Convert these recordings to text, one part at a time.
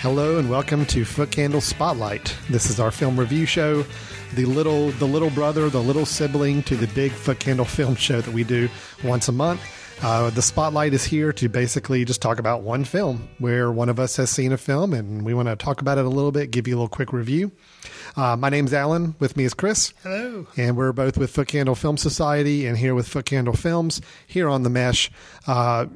Hello and welcome to Foot Candle Spotlight. This is our film review show, the little the little brother, the little sibling to the big Foot Candle film show that we do once a month. Uh, the spotlight is here to basically just talk about one film where one of us has seen a film and we want to talk about it a little bit, give you a little quick review. Uh, my name's Alan. With me is Chris. Hello. And we're both with Foot Candle Film Society and here with Foot Candle Films here on the Mesh. Uh,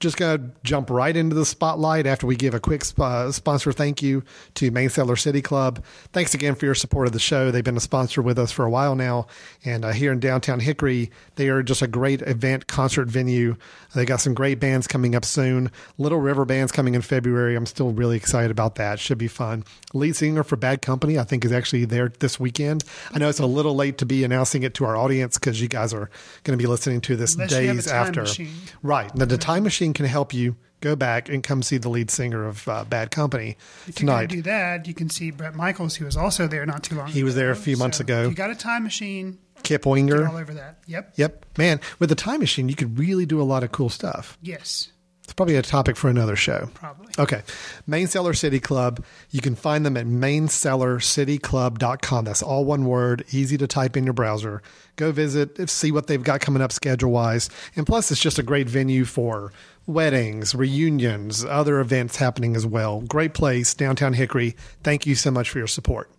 just going to jump right into the spotlight after we give a quick uh, sponsor thank you to Main Cellar City Club. Thanks again for your support of the show. They've been a sponsor with us for a while now. And uh, here in downtown Hickory, they are just a great event concert venue. They got some great bands coming up soon. Little River Band's coming in February. I'm still really excited about that. Should be fun. Lead singer for Bad Company, I think, is actually there this weekend. I know it's a little late to be announcing it to our audience because you guys are going to be listening to this Unless you have a days after. machine. Right. Now, the time machine can help you go back and come see the lead singer of uh, Bad Company If tonight. to do that, you can see Bret Michaels, who was also there not too long He was there a few months So ago. If you got a time machine, Kip get all over that. Yep. Yep. Man, with the time machine, you could really do a lot of cool stuff. Yes, It's probably a topic for another show. probably. Okay. Main Cellar City Club. You can find them at maincellarcityclub.com. That's all one word, easy to type in your browser. Go visit, see what they've got coming up schedule wise. And plus, it's just a great venue for weddings, reunions, other events happening as well. Great place, downtown Hickory. Thank you so much for your support.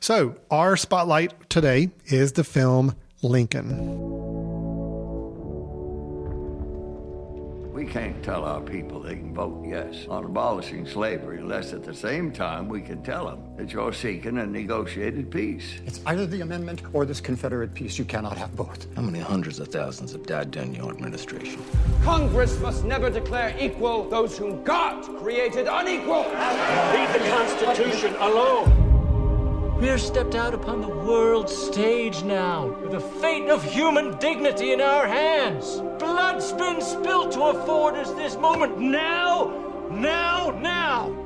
So, our spotlight today is the film Lincoln. Can't tell our people they can vote yes on abolishing slavery unless at the same time we can tell them that you're seeking a negotiated peace. It's either the amendment or this Confederate peace. You cannot have both. How many hundreds of thousands have died during your administration? Congress must never declare equal those whom God created unequal. Leave the Constitution alone. We are stepped out upon the world stage now, with the fate of human dignity in our hands. Blood's been spilled to afford us this moment. Now, now, now.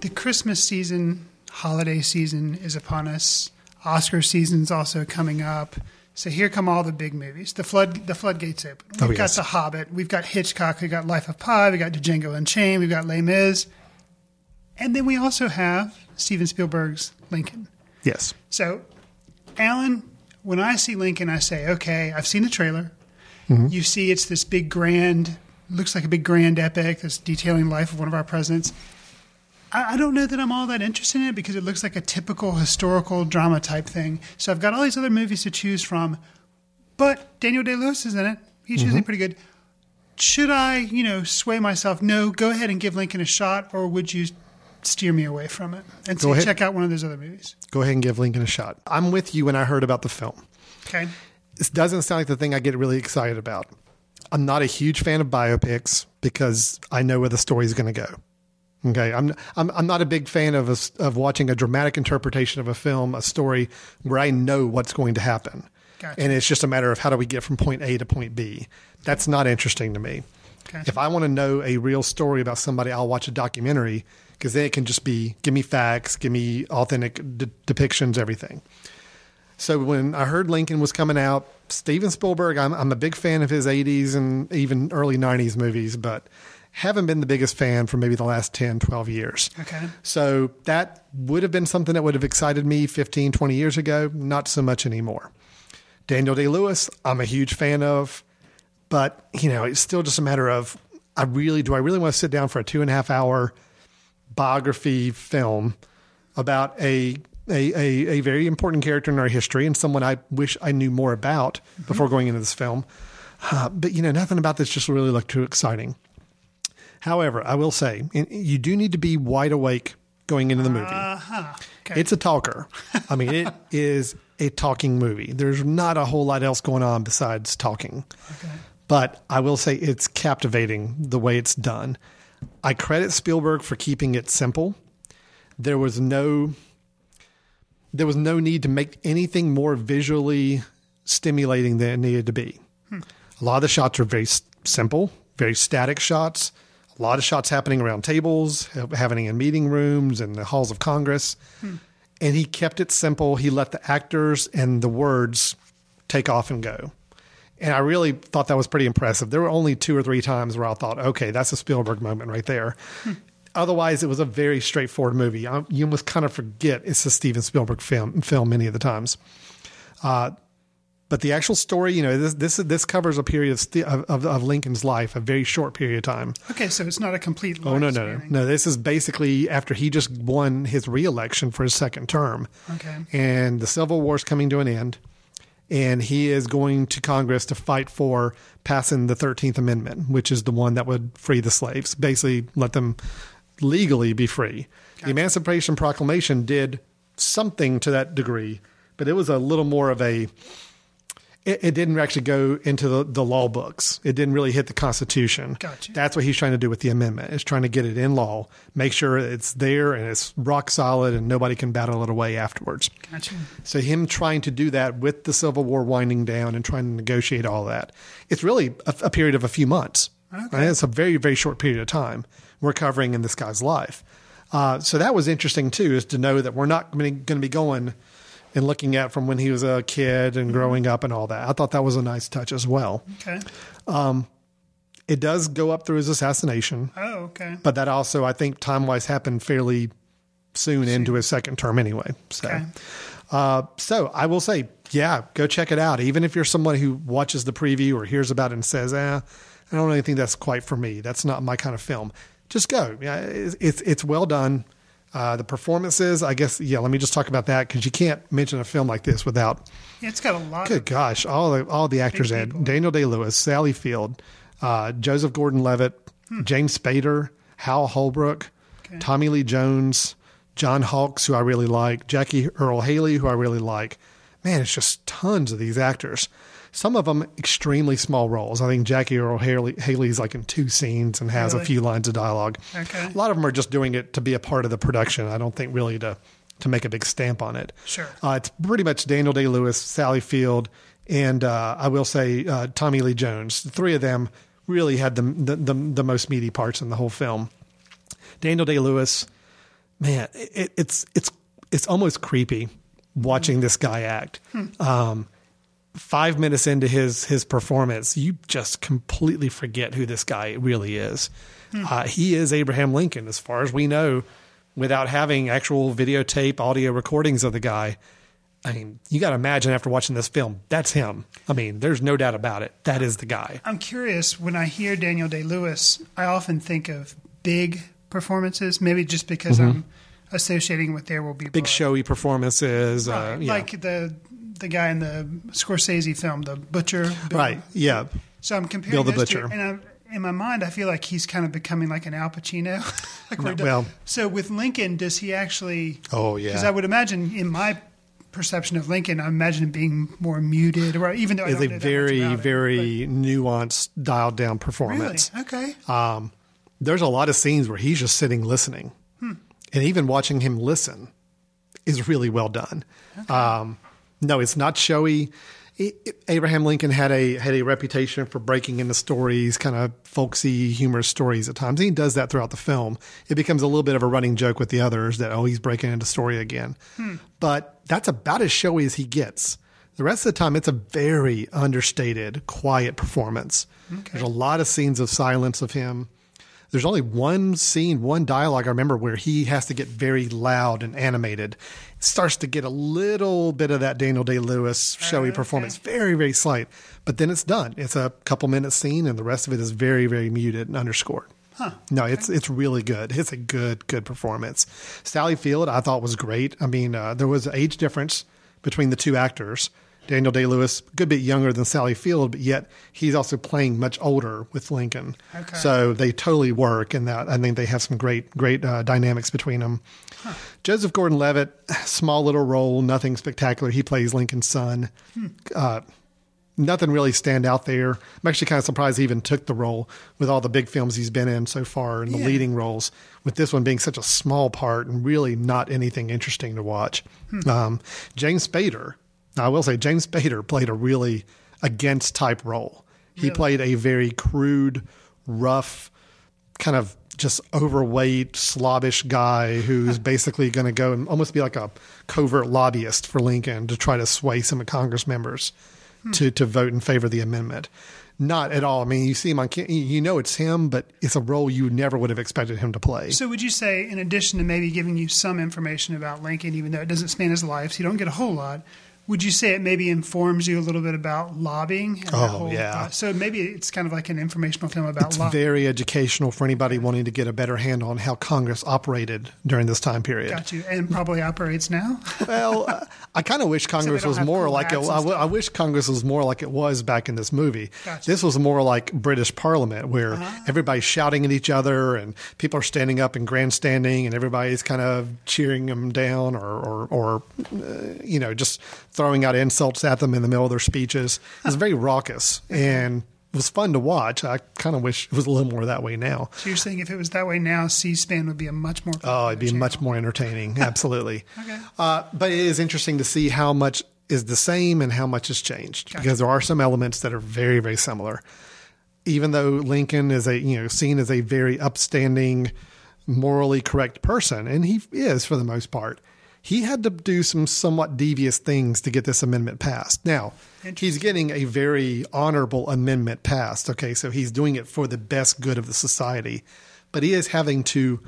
The Christmas season, holiday season is upon us. Oscar season's also coming up. So here come all the big movies. The flood, the floodgates open. Oh, We've Oh, got. The Hobbit. We've got Hitchcock. We've got Life of Pi. We've got Django Unchained. We've got Les Mis. And then we also have Steven Spielberg's Lincoln. Yes. So, Alan, when I see Lincoln, I say, okay, I've seen the trailer. Mm-hmm. You see, it's this big, grand, looks like a big, grand epic that's detailing the life of one of our presidents. I, I don't know that I'm all that interested in it because it looks like a typical historical drama type thing. So I've got all these other movies to choose from, but Daniel Day Lewis is in it. He's Mm-hmm. usually pretty good. Should I, you know, sway myself? No, go ahead and give Lincoln a shot, or would you steer me away from it and say ahead. check out one of those other movies? Go ahead and give Lincoln a shot. I'm with you when I heard about the film. Okay. this doesn't sound like the thing I get really excited about. I'm not a huge fan of biopics because I know where the story's going to go. Okay, I'm I'm I'm not a big fan of a of watching a dramatic interpretation of a film, a story where I know what's going to happen, Gotcha. and it's just a matter of how do we get from point A to point B. That's not interesting to me. Okay. If I want to know a real story about somebody, I'll watch a documentary because then it can just be give me facts, give me authentic de- depictions, everything. So when I heard Lincoln was coming out, Steven Spielberg, I'm, I'm a big fan of his 80s and even early 90s movies, but haven't been the biggest fan for maybe the last 10, 12 years. Okay. So that would have been something that would have excited me 15, 20 years ago, not so much anymore. Daniel Day Lewis, I'm a huge fan of, but you know, it's still just a matter of I really do I really want to sit down for a two and a half hour biography film about a a, a, a very important character in our history and someone I wish I knew more about before going into this film. Uh, but you know, nothing about this just really looked too exciting. However, I will say you do need to be wide awake going into the movie. Okay. It's a talker. I mean, it is a talking movie. There's not a whole lot else going on besides talking. But I will say it's captivating the way it's done. I credit Spielberg for keeping it simple. There was no there was no need to make anything more visually stimulating than it needed to be. A lot of the shots are very simple, very static shots. A lot of shots happening around tables, happening in meeting rooms and the halls of Congress. And he kept it simple. He let the actors and the words take off and go. And I really thought that was pretty impressive. There were only two or three times where I thought, okay, that's a Spielberg moment right there. Otherwise, it was a very straightforward movie. Um, You almost kind of forget it's a Steven Spielberg film, film many of the times. Uh, but the actual story, you know, this this this covers a period of, st- of, of, Lincoln's life, a very short period of time. Okay, so it's not a complete. Oh no, no, no, no! This is basically after he just won his reelection for his second term, Okay. and the Civil War's coming to an end, and he is going to Congress to fight for passing the Thirteenth Amendment, which is the one that would free the slaves, basically let them legally be free. The Emancipation Proclamation did something to that degree, but it was a little more of a it, it didn't actually go into the, the law books. It didn't really hit the Constitution. Gotcha. That's what he's trying to do with the amendment. Is trying to get it in law, make sure it's there and it's rock solid, and nobody can battle it away afterwards. Gotcha. So him trying to do that with the Civil War winding down and trying to negotiate all that, it's really a, a period of a few months. Okay. Right? It's a very very short period of time we're covering in this guy's life. Uh, so that was interesting too, is to know that we're not going to be going and looking at from when he was a kid and growing up and all that. I thought that was a nice touch as well. Okay. It does go up through his assassination, Oh, okay. but that also I think time wise happened fairly soon into his second term anyway. So. Okay. Uh, so I will say, yeah, go check it out. Even if you're someone who watches the preview or hears about it and says, "eh, I don't really think that's quite for me. That's not my kind of film." Just go. Yeah, it's it's, it's well done. Uh, the performances, I guess. Yeah, let me just talk about that because you can't mention a film like this without. Yeah, it's got a lot. Good gosh, all the all the actors in. Daniel Day Lewis, Sally Field, uh, Joseph Gordon-Levitt, James Spader, Hal Holbrook, Okay. Tommy Lee Jones, John Hawkes, who I really like, Jackie Earle Haley, who I really like. Man, it's just tons of these actors. Some of them extremely small roles. I think Jackie Earle Haley Haley's like in two scenes and has a few lines of dialogue. Okay. A lot of them are just doing it to be a part of the production. I don't think really to to make a big stamp on it. Sure. Uh, it's pretty much Daniel Day Lewis, Sally Field, and uh, I will say uh, Tommy Lee Jones. The three of them really had the, the the the most meaty parts in the whole film. Daniel Day Lewis, man, it, it's it's it's almost creepy watching this guy act. Um, five minutes into his his performance, you just completely forget who this guy really is. Uh, he is Abraham Lincoln, as far as we know, without having actual videotape, audio recordings of the guy. I mean, you got to imagine after watching this film, that's him. I mean, there's no doubt about it. That is the guy. I'm curious when I hear Daniel Day Lewis, I often think of big performances. Maybe just because I'm associating with There Will Be Mm-hmm. Big showy performances. Right. Uh, yeah. like the the guy in the Scorsese film, The Butcher. Bill. right. Yeah. So I'm comparing Bill the those two, and I'm, in my mind, I feel like he's kind of becoming like an Al Pacino. like No, well- so with Lincoln, does he actually? Oh, yeah. Because I would imagine in my perception of Lincoln, I imagine him being more muted, or even though I It's don't a much very, it, very nuanced, dialed down performance. really okay. Um, there's a lot of scenes where he's just sitting listening, and even watching him listen is really well done. Um, no, it's not showy. Abraham Lincoln had a had a reputation for breaking into stories, kind of folksy, humorous stories at times. He does that throughout the film. It becomes a little bit of a running joke with the others that oh, he's breaking into story again. Hmm. But that's about as showy as he gets. The rest of the time, it's a very understated, quiet performance. There's a lot of scenes of silence of him. There's only one scene, one dialogue I remember where he has to get very loud and animated. Starts to get a little bit of that Daniel Day Lewis showy performance, very, very slight. But then it's done. It's a couple minute scene, and the rest of it is very, very muted and underscored. No, it's it's really good. It's a good good performance. Sally Field, I thought was great. I mean, uh, there was age difference between the two actors. Daniel Day Lewis, a good bit younger than Sally Field, but yet he's also playing much older with Lincoln. Okay. So they totally work, in that I think they have some great great uh, dynamics between them. Joseph Gordon-Levitt, small little role, nothing spectacular. He plays Lincoln's son. Uh, nothing really stand out there. I'm actually kind of surprised he even took the role with all the big films he's been in so far and the Yeah. leading roles. With this one being such a small part and really not anything interesting to watch. Um, James Spader, I will say James Spader played a really against type role. He played a very crude, rough, kind of just overweight, slobbish guy who's basically going to go and almost be like a covert lobbyist for Lincoln to try to sway some of Congress members hmm. to, to vote in favor of the amendment. Not at all. I mean, you see him on, you know it's him, but it's a role you never would have expected him to play. So, would you say, in addition to maybe giving you some information about Lincoln, even though it doesn't span his life, so you don't get a whole lot, would you say it maybe informs you a little bit about lobbying? Oh, yeah. so maybe it's kind of like an informational film about It's lobbying. very educational for anybody wanting to get a better handle on how Congress operated during this time period. Got you, and probably operates now. Well, uh, I kind of wish Congress don't was more like it. hats I, and w- I wish Congress was more like it was back in this movie. Gotcha. This was more like British Parliament, where Uh-huh. everybody's shouting at each other and people are standing up and grandstanding, and everybody's kind of cheering them down or, or, or uh, you know, just throwing out insults at them in the middle of their speeches. It was very raucous and it was fun to watch. I kind of wish it was a little more that way now. So you're saying if it was that way now, C-SPAN would be a much more. Oh, it'd be popular much more entertaining. Absolutely. Okay. Uh, but it is interesting to see how much is the same and how much has changed because there are some elements that are very, very similar. Even though Lincoln is a you know seen as a very upstanding, morally correct person, and he is for the most part, he had to do some somewhat devious things to get this amendment passed. Now, he's getting a very honorable amendment passed. Okay, so he's doing it for the best good of the society, but he is having to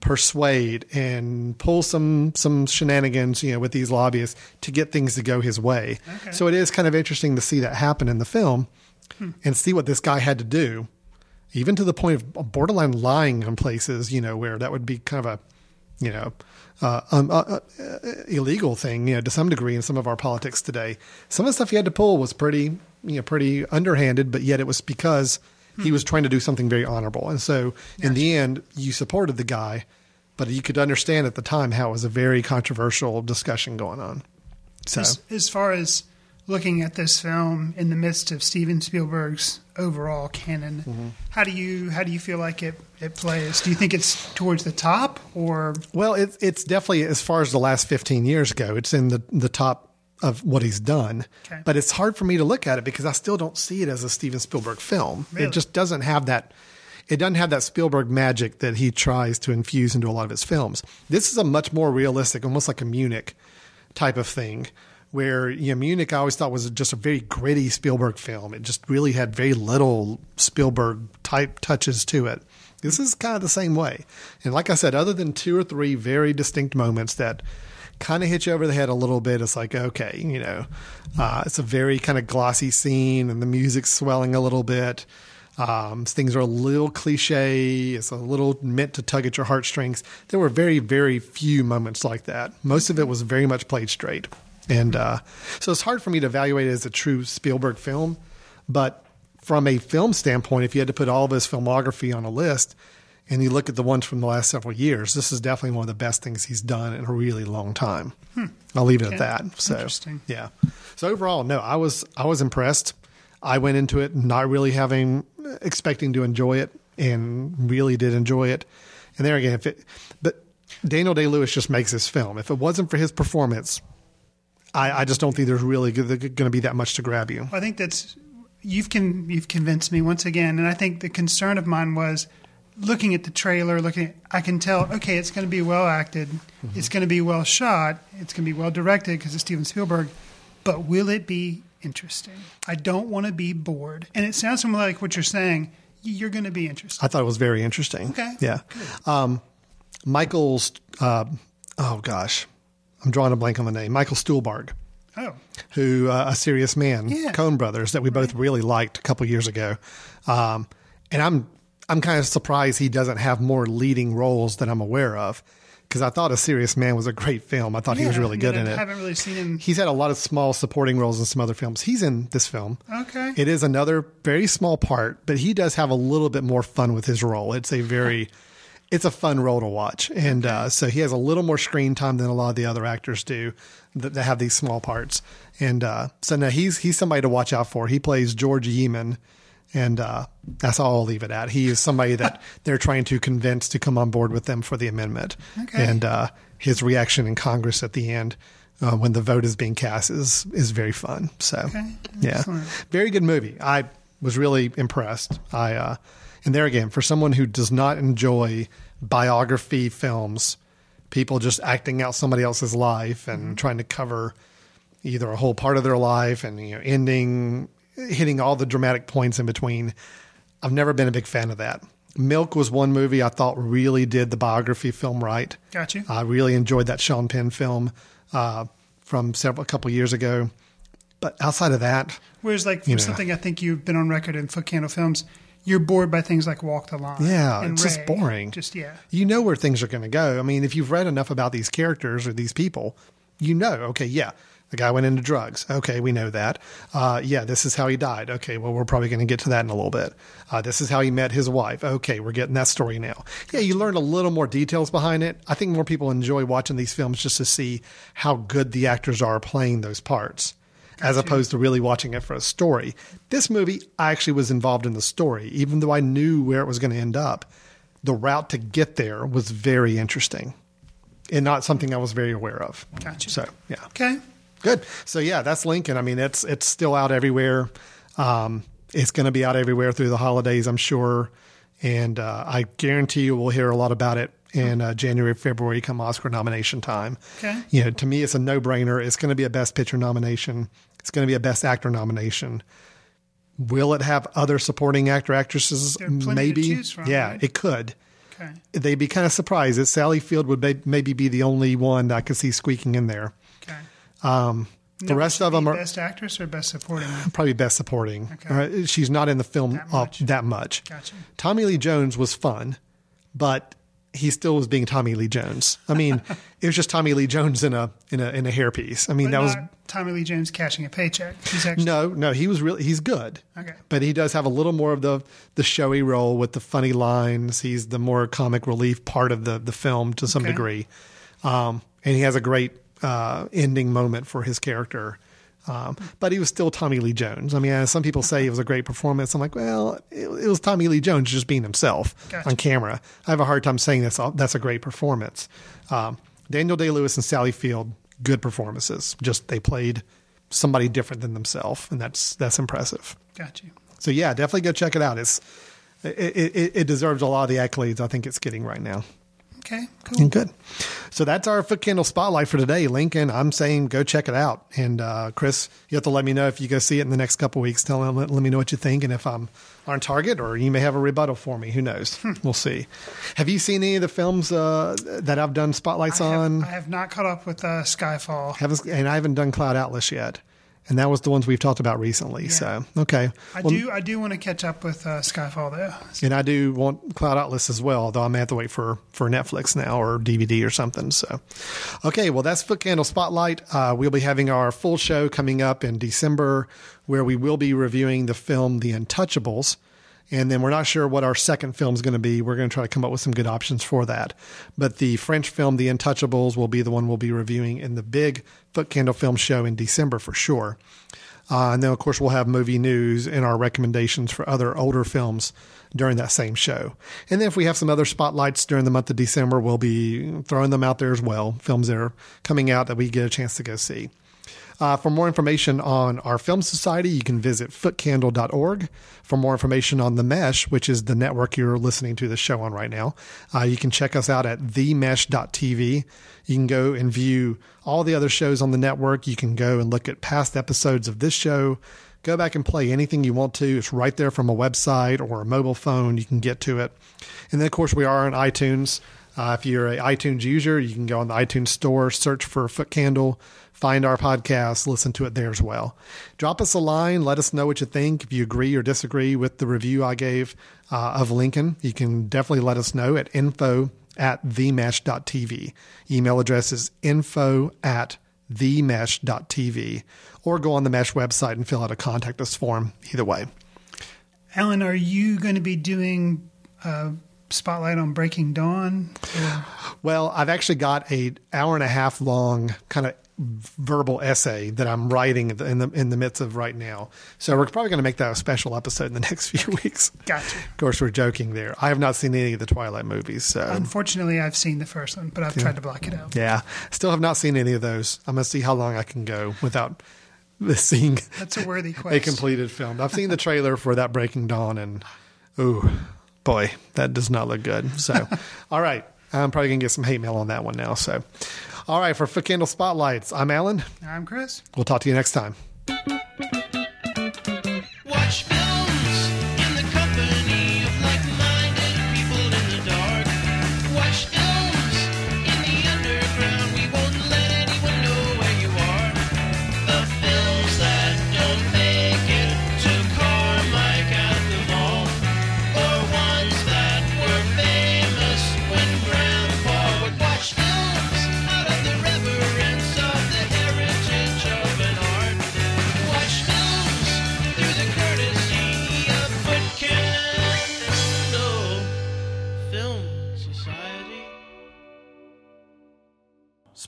persuade and pull some some shenanigans, you know, with these lobbyists to get things to go his way. Okay. So it is kind of interesting to see that happen in the film hmm. and see what this guy had to do, even to the point of borderline lying in places, you know, where that would be kind of a, you know, uh, um, uh, uh, illegal thing, you know, to some degree in some of our politics today. Some of the stuff he had to pull was pretty, you know, pretty underhanded, but yet it was because he was trying to do something very honorable. And so in the end, you supported the guy, but you could understand at the time how it was a very controversial discussion going on. So As, as far as looking at this film in the midst of Steven Spielberg's overall canon, Mm-hmm. how do you how do you feel like it, it plays? Do you think it's towards the top or Well, it's it's definitely as far as the last fifteen years go, it's in the the top of what he's done. Okay. But it's hard for me to look at it because I still don't see it as a Steven Spielberg film. Really? It just doesn't have that. It doesn't have that Spielberg magic that he tries to infuse into a lot of his films. This is a much more realistic, almost like a Munich type of thing, where you know, Munich I always thought was just a very gritty Spielberg film. It just really had very little Spielberg type touches to it. This is kind of the same way. And like I said, other than two or three very distinct moments that kind of hit you over the head a little bit, it's like, okay, you know, uh, it's a very kind of glossy scene and the music's swelling a little bit. Um, things are a little cliche. It's a little meant to tug at your heartstrings. There were very, very few moments like that. Most of it was very much played straight. And uh, so it's hard for me to evaluate it as a true Spielberg film. But from a film standpoint, if you had to put all of his filmography on a list and you look at the ones from the last several years, this is definitely one of the best things he's done in a really long time. I'll leave it Okay. at that. So Interesting. yeah. So overall, no, I was I was impressed. I went into it not really having expecting to enjoy it, and really did enjoy it. And there again, if it, but Daniel Day Lewis just makes this film. If it wasn't for his performance, I, I just don't think there's really going to be that much to grab you. I think that's you've con, you've convinced me once again, and I think the concern of mine was looking at the trailer. Looking, at, I can tell. Okay, it's going to be well acted. Mm-hmm. It's going to be well shot. It's going to be well directed because it's Steven Spielberg. But will it be interesting? I don't want to be bored. And it sounds to me like what you're saying. You're going to be interested. I thought it was very interesting. Okay. Yeah. Um, Michael's, uh, oh gosh, I'm drawing a blank on the name. Michael Stuhlbarg. Oh, who uh, a serious man, Yeah. Coen Brothers, that we both really liked a couple years ago. Um, and I'm I'm kind of surprised he doesn't have more leading roles that I'm aware of because I thought A Serious Man was a great film. I thought he was really good in I it. haven't really seen him. He's had a lot of small supporting roles in some other films. He's in this film. Okay. It is another very small part, but he does have a little bit more fun with his role. It's a very, it's a fun role to watch, and uh, so he has a little more screen time than a lot of the other actors do that, that have these small parts. And uh, so now he's he's somebody to watch out for. He plays George Yeaman, and uh, that's all I'll leave it at. He is somebody that they're trying to convince to come on board with them for the amendment. Okay. And uh, his reaction in Congress at the end. Uh, when the vote is being cast is is very fun. So Okay. yeah, very good movie. I was really impressed. I uh, and there again for someone who does not enjoy biography films, people just acting out somebody else's life and trying to cover either a whole part of their life and you know ending hitting all the dramatic points in between. I've never been a big fan of that. Milk was one movie I thought really did the biography film right. Got you. I really enjoyed that Sean Penn film uh, from several a couple years ago. But outside of that, Whereas, like, You know. something I think you've been on record in Foot Candle Films, you're bored by things like Walk the Line. Yeah, it's just boring. Just, yeah. you know where things are going to go. I mean, if you've read enough about these characters or these people, you know, okay, yeah, the guy went into drugs. Okay, we know that. Uh, yeah, this is how he died. Okay, well, we're probably going to get to that in a little bit. Uh, this is how he met his wife. Okay, we're getting that story now. Yeah, you learn a little more details behind it. I think more people enjoy watching these films just to see how good the actors are playing those parts. As opposed to really watching it for a story. This movie, I actually was involved in the story, even though I knew where it was going to end up the route to get there was very interesting and not something I was very aware of. Gotcha. So, yeah. Okay. Good. So, yeah, that's Lincoln. I mean, it's it's still out everywhere. Um, it's going to be out everywhere through the holidays, I'm sure. And uh, I guarantee you we'll hear a lot about it in uh, January, February, come Oscar nomination time. Okay. You know, to me, it's a no brainer. It's going to be a Best Picture nomination, it's going to be a Best Actor nomination. Will it have other supporting actor actresses? Maybe. from, yeah, right? it could Okay. they'd be kind of surprised that Sally Field would may- maybe be the only one that I could see squeaking in there. Okay. Um, the Now, rest of them are best actress or best supporting. probably best supporting. Okay. Uh, she's not in the film That uh, much. that much. Gotcha. Tommy Lee Jones was fun, but he still was being Tommy Lee Jones. I mean, it was just Tommy Lee Jones in a in a in a hairpiece. I mean, But that was Tommy Lee Jones cashing a paycheck. He's actually no, no. He was really he's good. Okay. but he does have a little more of the the showy role with the funny lines. He's the more comic relief part of the the film to some Okay. degree, um, and he has a great uh, ending moment for his character. Um, but he was still Tommy Lee Jones. I mean, some people say it was a great performance. I'm like, well, it, it was Tommy Lee Jones just being himself Gotcha. on camera. I have a hard time saying that's that's a great performance. Um, Daniel Day Lewis and Sally Field, good performances. Just they played somebody different than themselves, and that's that's impressive. got you. So yeah, definitely go check it out. It's it, it, it deserves a lot of the accolades I think it's getting right now. Okay, cool. Good. So that's our Foot Candle spotlight for today, Lincoln. I'm saying go check it out. And uh, Chris, you have to let me know if you go see it in the next couple weeks. Tell them, let, let me know what you think, and if I'm on target, or you may have a rebuttal for me. Who knows? Hmm. We'll see. Have you seen any of the films uh, that I've done spotlights I have, on? I have not caught up with uh, Skyfall. Haven't, and I haven't done Cloud Atlas yet. And that was the ones we've talked about recently. So okay, I Well, do. I do want to catch up with uh, Skyfall though. And I do want Cloud Atlas as well, though I'm gonna have to wait for for Netflix now or DVD or something. So, okay, well that's Foot Candle Spotlight. Uh, we'll be having our full show coming up in December, where we will be reviewing the film The Untouchables. And then we're not sure what our second film is going to be. We're going to try to come up with some good options for that. But the French film, The Untouchables, will be the one we'll be reviewing in the big Foot Candle Film Show in December for sure. Uh, and then, of course, we'll have movie news and our recommendations for other older films during that same show. And then, if we have some other spotlights during the month of December, we'll be throwing them out there as well. Films that are coming out that we get a chance to go see. Uh, for more information on our film society, you can visit footcandle.org. For more information on The Mesh, which is the network you're listening to the show on right now, uh, you can check us out at themesh.tv. You can go and view all the other shows on the network. You can go and look at past episodes of this show. Go back and play anything you want to. It's right there from a website or a mobile phone. You can get to it. And then, of course, we are on iTunes. Uh, if you're an iTunes user, you can go on the iTunes store, search for Foot Candle, find our podcast, listen to it there as well. Drop us a line. Let us know what you think. If you agree or disagree with the review I gave uh, of Lincoln, you can definitely let us know at info at themesh.tv. Email address is info at themesh.tv or go on the Mesh website and fill out a contact us form. Either way. Alan, are you going to be doing uh, spotlight on Breaking Dawn? Or- Well, I've actually got a hour and a half long kind of verbal essay that I'm writing in the in the, midst of right now. So we're probably going to make that a special episode in the next few weeks. Gotcha. Of course, we're joking there. I have not seen any of the Twilight movies, so Unfortunately, I've seen the first one, but I've tried to block it out. yeah, still have not seen any of those. I'm going to see how long I can go without seeing That's a worthy a quest. completed film. I've seen the trailer for that Breaking Dawn, and ooh, boy, that does not look good. So, all right, I'm probably gonna get some hate mail on that one now. So, all right, for Foot Candle Spotlights, I'm Alan. I'm Chris. We'll talk to you next time.